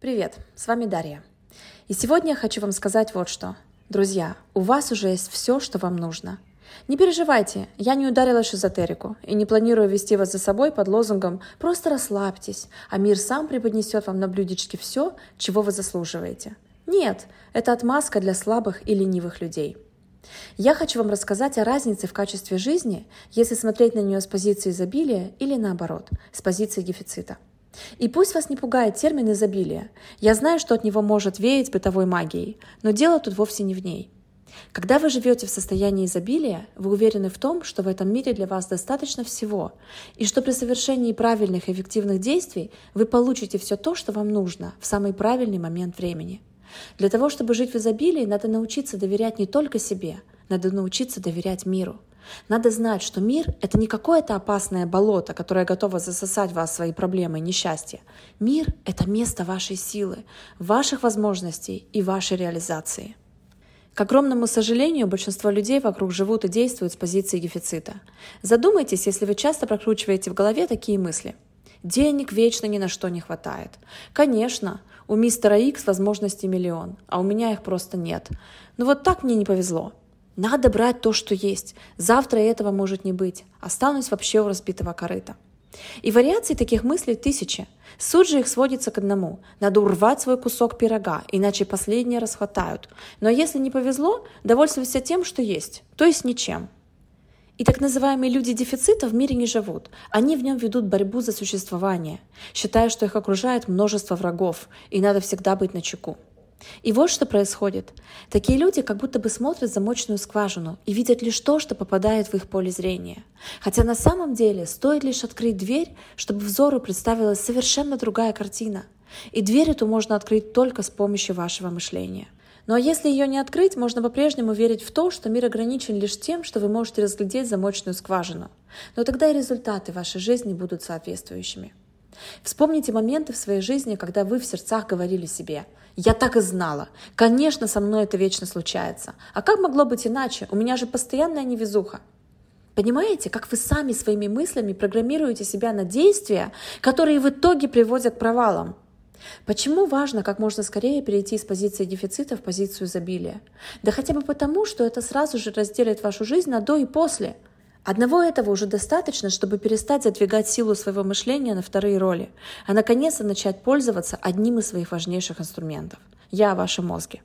Привет, с вами Дарья. И сегодня я хочу вам сказать вот что. Друзья, у вас уже есть все, что вам нужно. Не переживайте, я не ударилась в эзотерику и не планирую вести вас за собой под лозунгом «просто расслабьтесь, а мир сам преподнесет вам на блюдечке все, чего вы заслуживаете». Нет, это отмазка для слабых и ленивых людей. Я хочу вам рассказать о разнице в качестве жизни, если смотреть на нее с позиции изобилия или наоборот, с позиции дефицита – и пусть вас не пугает термин изобилия. Я знаю, что от него может веять бытовой магией, но дело тут вовсе не в ней. Когда вы живете в состоянии изобилия, вы уверены в том, что в этом мире для вас достаточно всего, и что при совершении правильных и эффективных действий вы получите все то, что вам нужно в самый правильный момент времени. Для того, чтобы жить в изобилии, надо научиться доверять не только себе, надо научиться доверять миру – надо знать, что мир — это не какое-то опасное болото, которое готово засосать вас свои проблемы и несчастья. Мир — это место вашей силы, ваших возможностей и вашей реализации. К огромному сожалению, большинство людей вокруг живут и действуют с позиции дефицита. Задумайтесь, если вы часто прокручиваете в голове такие мысли. Денег вечно ни на что не хватает. Конечно, у мистера Икс возможностей миллион, а у меня их просто нет. Но вот так мне не повезло. Надо брать то, что есть. Завтра этого может не быть. Останусь вообще у разбитого корыта. И вариаций таких мыслей тысячи. Суть же их сводится к одному. Надо урвать свой кусок пирога, иначе последние расхватают. Но если не повезло, довольствуйся тем, что есть, то есть ничем. И так называемые люди дефицита в мире не живут. Они в нем ведут борьбу за существование, считая, что их окружает множество врагов, и надо всегда быть на чеку. И вот что происходит. Такие люди как будто бы смотрят замочную скважину и видят лишь то, что попадает в их поле зрения. Хотя на самом деле стоит лишь открыть дверь, чтобы взору представилась совершенно другая картина. И дверь эту можно открыть только с помощью вашего мышления. Ну а если ее не открыть, можно по-прежнему верить в то, что мир ограничен лишь тем, что вы можете разглядеть замочную скважину. Но тогда и результаты вашей жизни будут соответствующими. Вспомните моменты в своей жизни, когда вы в сердцах говорили себе «Я так и знала. Конечно, со мной это вечно случается. А как могло быть иначе? У меня же постоянная невезуха». Понимаете, как вы сами своими мыслями программируете себя на действия, которые в итоге приводят к провалам? Почему важно как можно скорее перейти из позиции дефицита в позицию изобилия? Да хотя бы потому, что это сразу же разделит вашу жизнь на до и после – Одного этого уже достаточно, чтобы перестать задвигать силу своего мышления на вторые роли, а наконец-то начать пользоваться одним из своих важнейших инструментов – я о вашем мозге.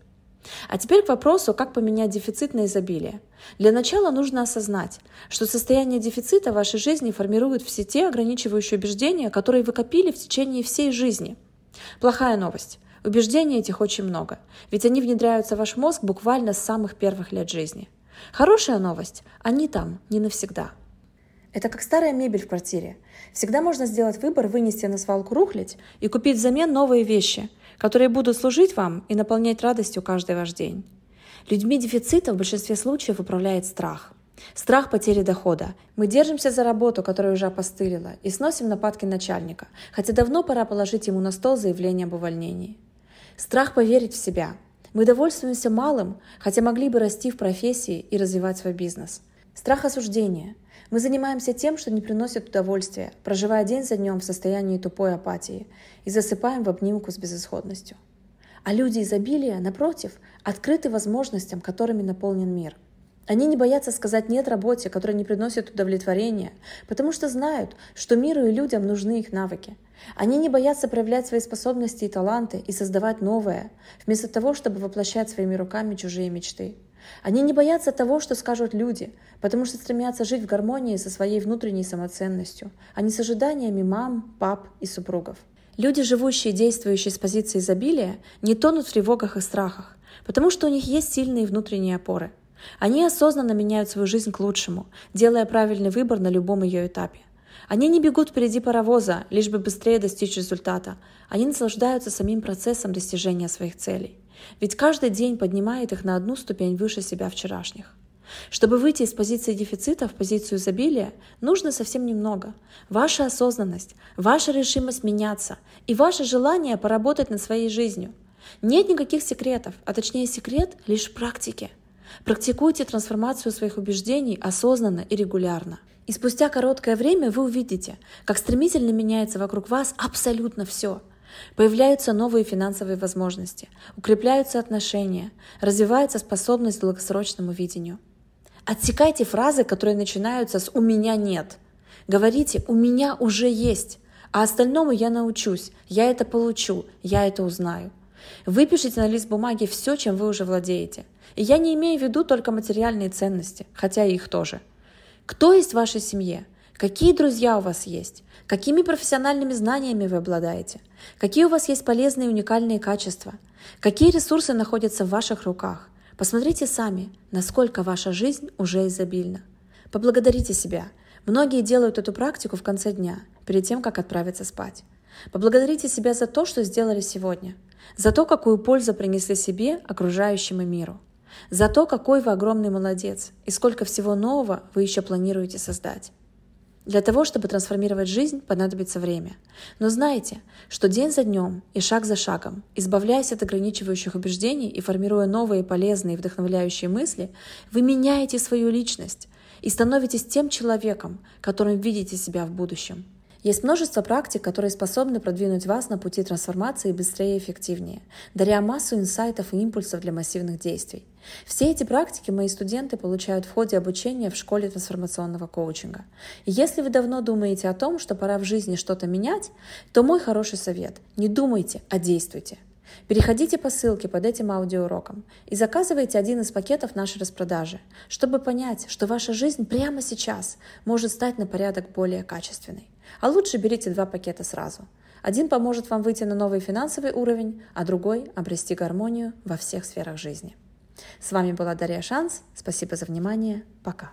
А теперь к вопросу, как поменять дефицит на изобилие. Для начала нужно осознать, что состояние дефицита в вашей жизни формирует все те ограничивающие убеждения, которые вы копили в течение всей жизни. Плохая новость. Убеждений этих очень много, ведь они внедряются в ваш мозг буквально с самых первых лет жизни – Хорошая новость – они там не навсегда. Это как старая мебель в квартире. Всегда можно сделать выбор вынести на свалку рухлядь и купить взамен новые вещи, которые будут служить вам и наполнять радостью каждый ваш день. Людьми дефицита в большинстве случаев управляет страх. Страх потери дохода. Мы держимся за работу, которая уже опостылила, и сносим нападки начальника, хотя давно пора положить ему на стол заявление об увольнении. Страх поверить в себя. Мы довольствуемся малым, хотя могли бы расти в профессии и развивать свой бизнес. Страх осуждения. Мы занимаемся тем, что не приносит удовольствия, проживая день за днем в состоянии тупой апатии и засыпаем в обнимку с безысходностью. А люди изобилия, напротив, открыты возможностям, которыми наполнен мир. Они не боятся сказать «нет» работе, которая не приносит удовлетворения, потому что знают, что миру и людям нужны их навыки. Они не боятся проявлять свои способности и таланты и создавать новое, вместо того, чтобы воплощать своими руками чужие мечты. Они не боятся того, что скажут люди, потому что стремятся жить в гармонии со своей внутренней самоценностью, а не с ожиданиями мам, пап и супругов. Люди, живущие и действующие с позиции изобилия, не тонут в тревогах и страхах, потому что у них есть сильные внутренние опоры – они осознанно меняют свою жизнь к лучшему, делая правильный выбор на любом ее этапе. Они не бегут впереди паровоза, лишь бы быстрее достичь результата. Они наслаждаются самим процессом достижения своих целей. Ведь каждый день поднимает их на одну ступень выше себя вчерашних. Чтобы выйти из позиции дефицита в позицию изобилия, нужно совсем немного. Ваша осознанность, ваша решимость меняться и ваше желание поработать над своей жизнью. Нет никаких секретов, а точнее секрет лишь в практике – Практикуйте трансформацию своих убеждений осознанно и регулярно. И спустя короткое время вы увидите, как стремительно меняется вокруг вас абсолютно все. Появляются новые финансовые возможности, укрепляются отношения, развивается способность к долгосрочному видению. Отсекайте фразы, которые начинаются с «у меня нет». Говорите «у меня уже есть», а остальному я научусь, я это получу, я это узнаю. Выпишите на лист бумаги все, чем вы уже владеете. И я не имею в виду только материальные ценности, хотя и их тоже. Кто есть в вашей семье? Какие друзья у вас есть? Какими профессиональными знаниями вы обладаете? Какие у вас есть полезные и уникальные качества? Какие ресурсы находятся в ваших руках? Посмотрите сами, насколько ваша жизнь уже изобильна. Поблагодарите себя. Многие делают эту практику в конце дня, перед тем, как отправиться спать. Поблагодарите себя за то, что сделали сегодня, за то, какую пользу принесли себе, окружающему миру, за то, какой вы огромный молодец и сколько всего нового вы еще планируете создать. Для того, чтобы трансформировать жизнь, понадобится время. Но знайте, что день за днем и шаг за шагом, избавляясь от ограничивающих убеждений и формируя новые полезные и вдохновляющие мысли, вы меняете свою личность и становитесь тем человеком, которым видите себя в будущем. Есть множество практик, которые способны продвинуть вас на пути трансформации быстрее и эффективнее, даря массу инсайтов и импульсов для массивных действий. Все эти практики мои студенты получают в ходе обучения в школе трансформационного коучинга. И если вы давно думаете о том, что пора в жизни что-то менять, то мой хороший совет – не думайте, а действуйте. Переходите по ссылке под этим аудиоуроком и заказывайте один из пакетов нашей распродажи, чтобы понять, что ваша жизнь прямо сейчас может стать на порядок более качественной. А лучше берите два пакета сразу. Один поможет вам выйти на новый финансовый уровень, а другой – обрести гармонию во всех сферах жизни. С вами была Дарья Шанс. Спасибо за внимание. Пока.